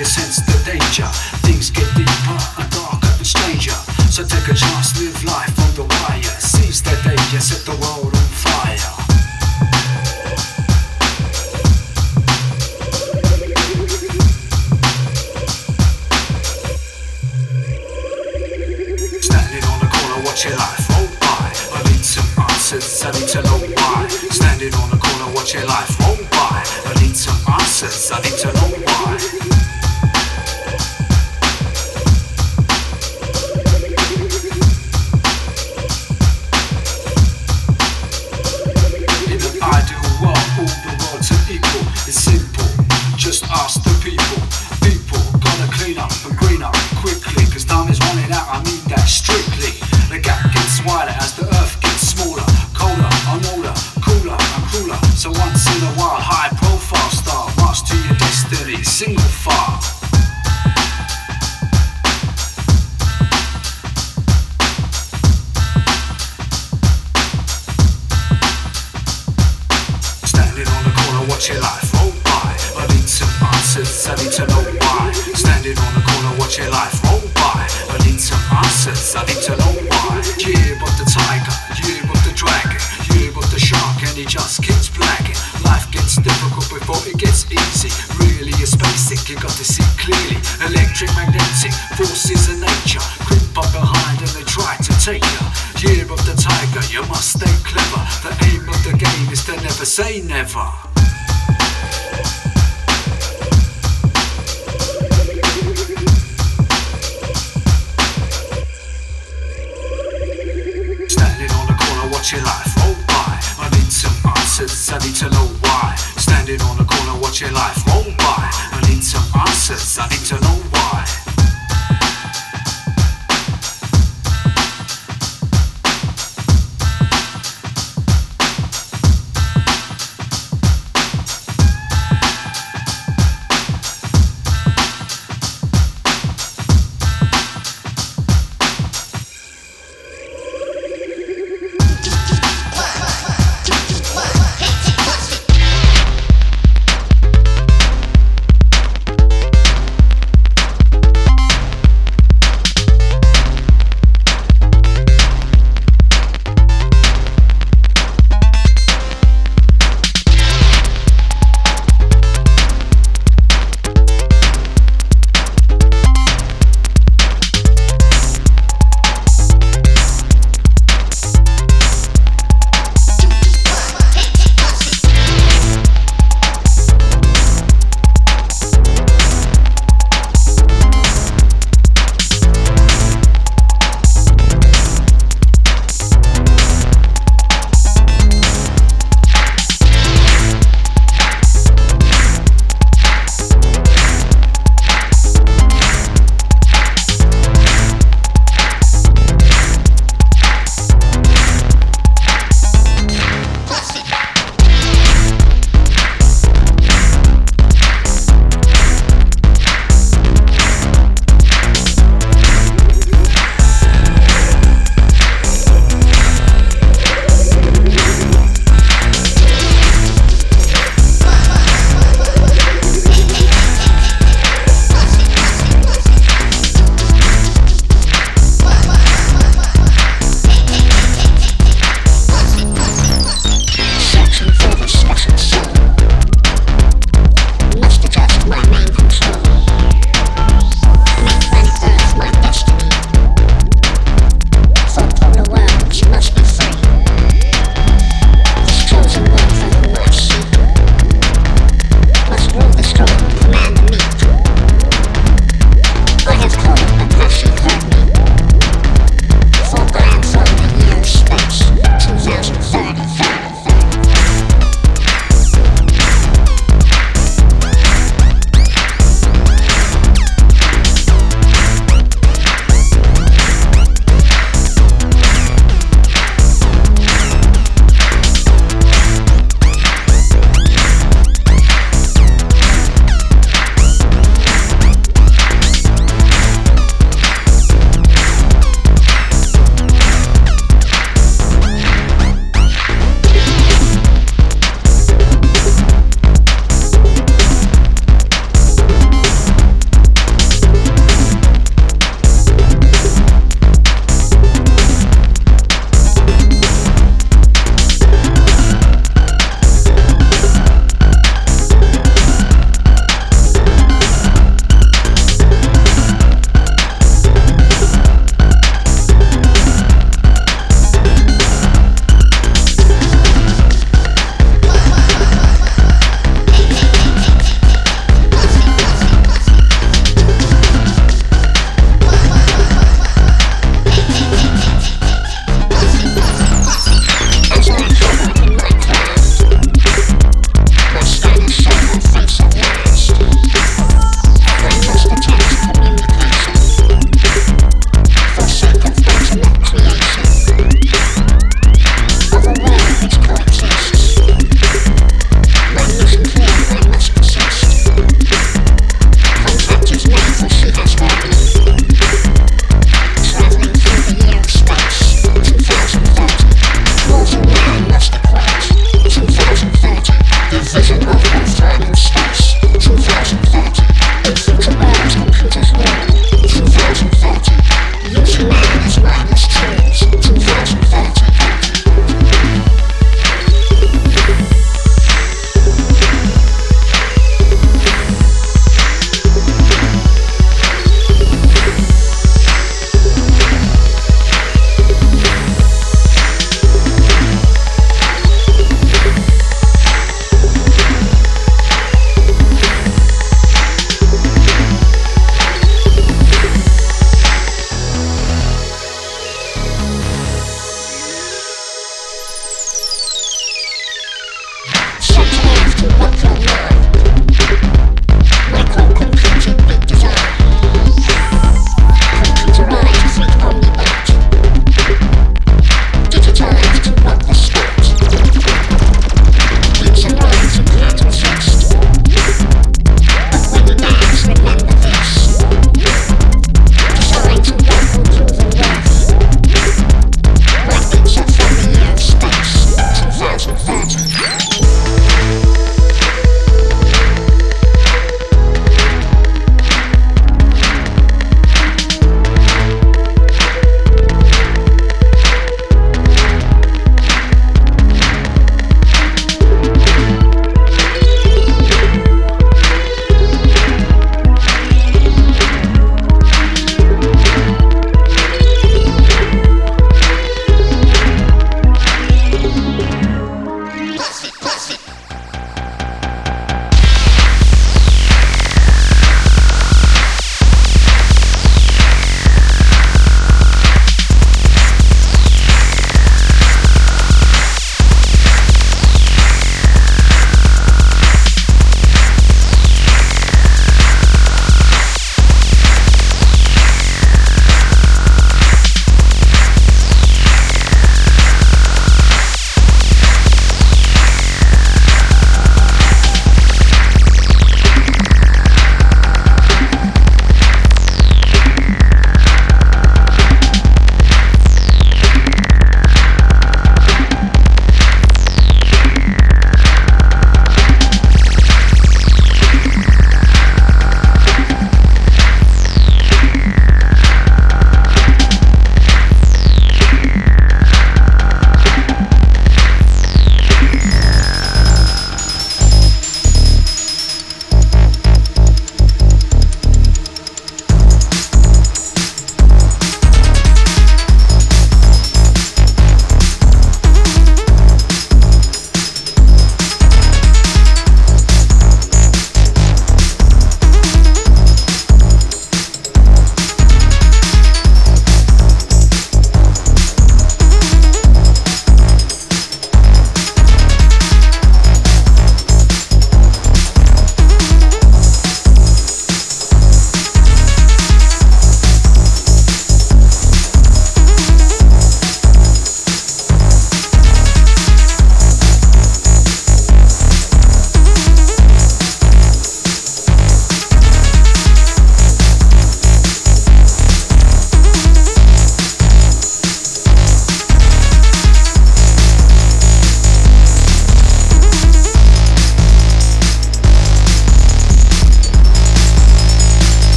your sense.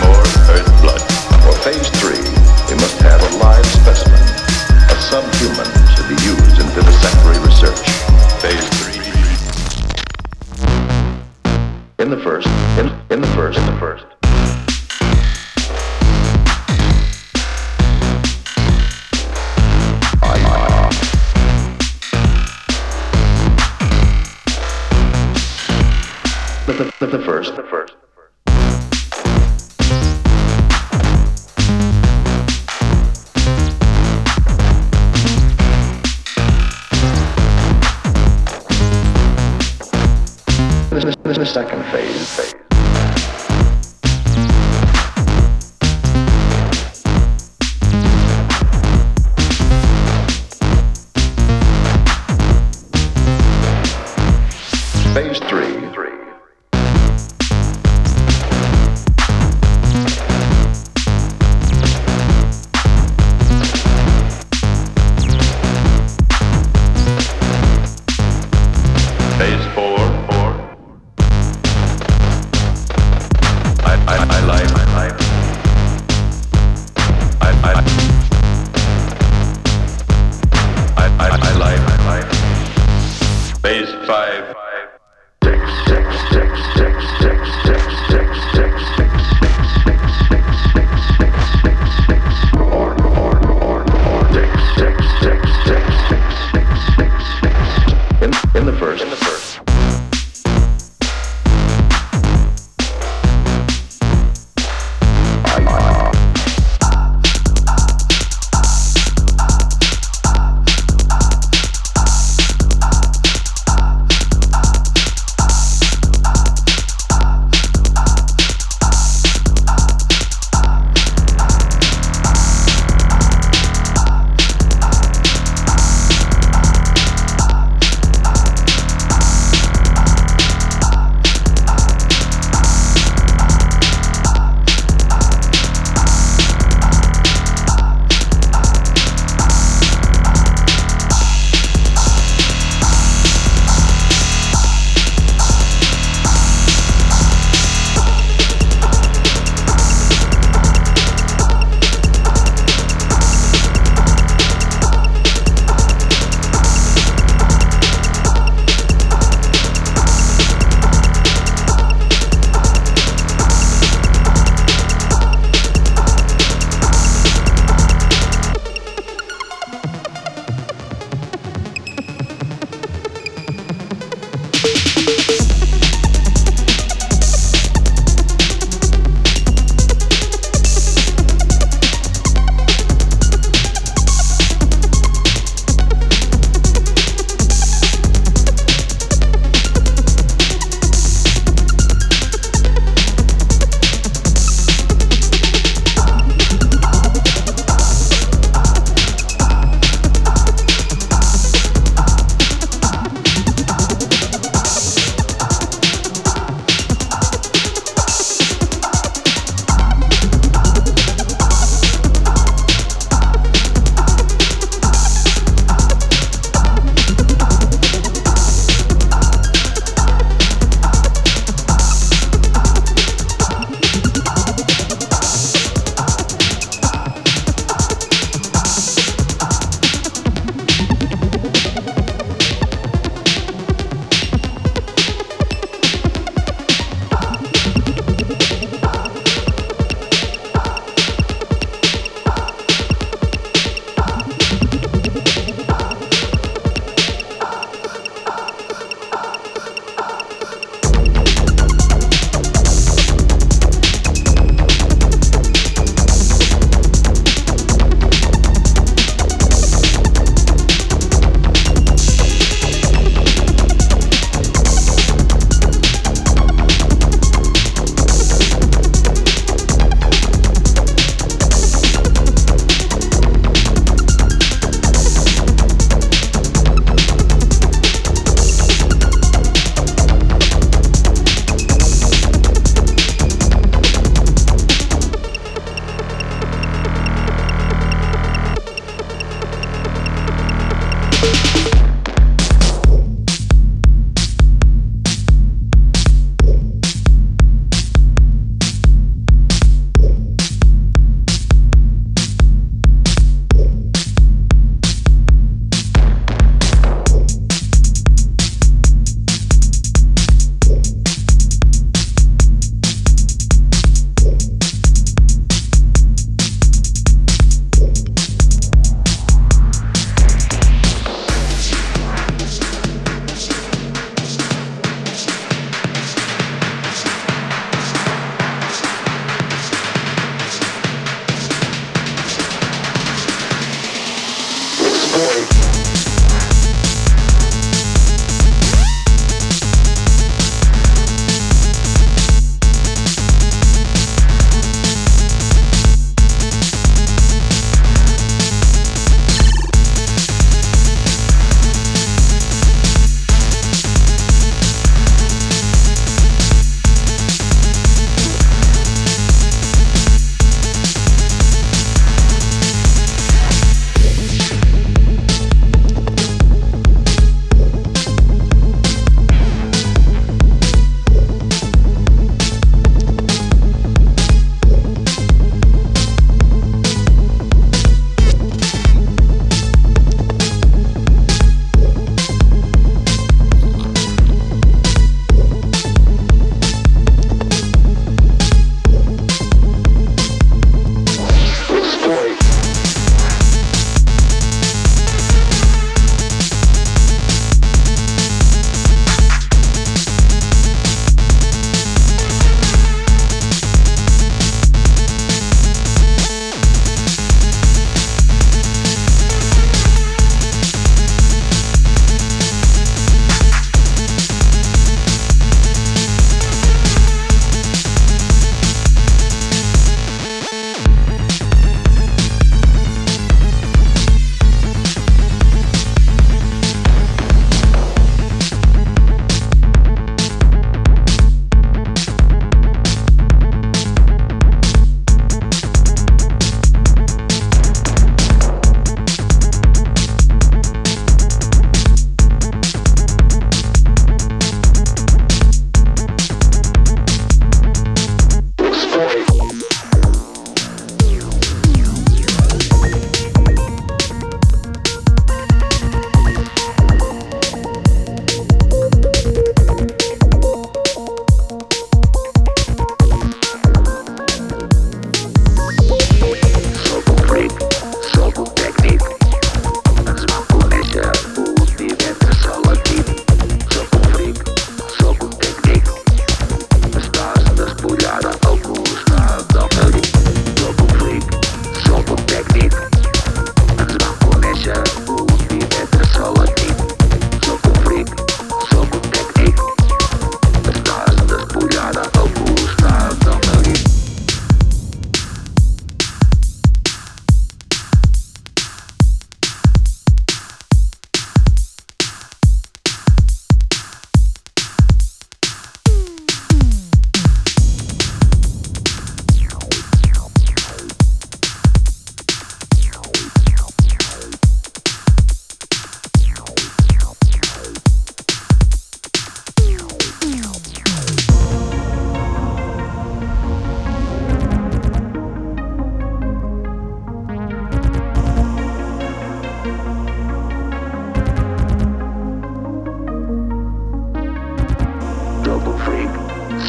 more.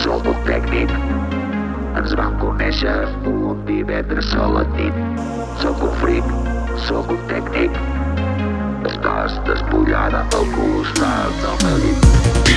sóc un tècnic. Ens vam conèixer un divendres a la nit. Sóc un fric, sóc un tècnic. Estàs despullada al costat del meu llit.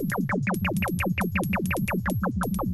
Thank you.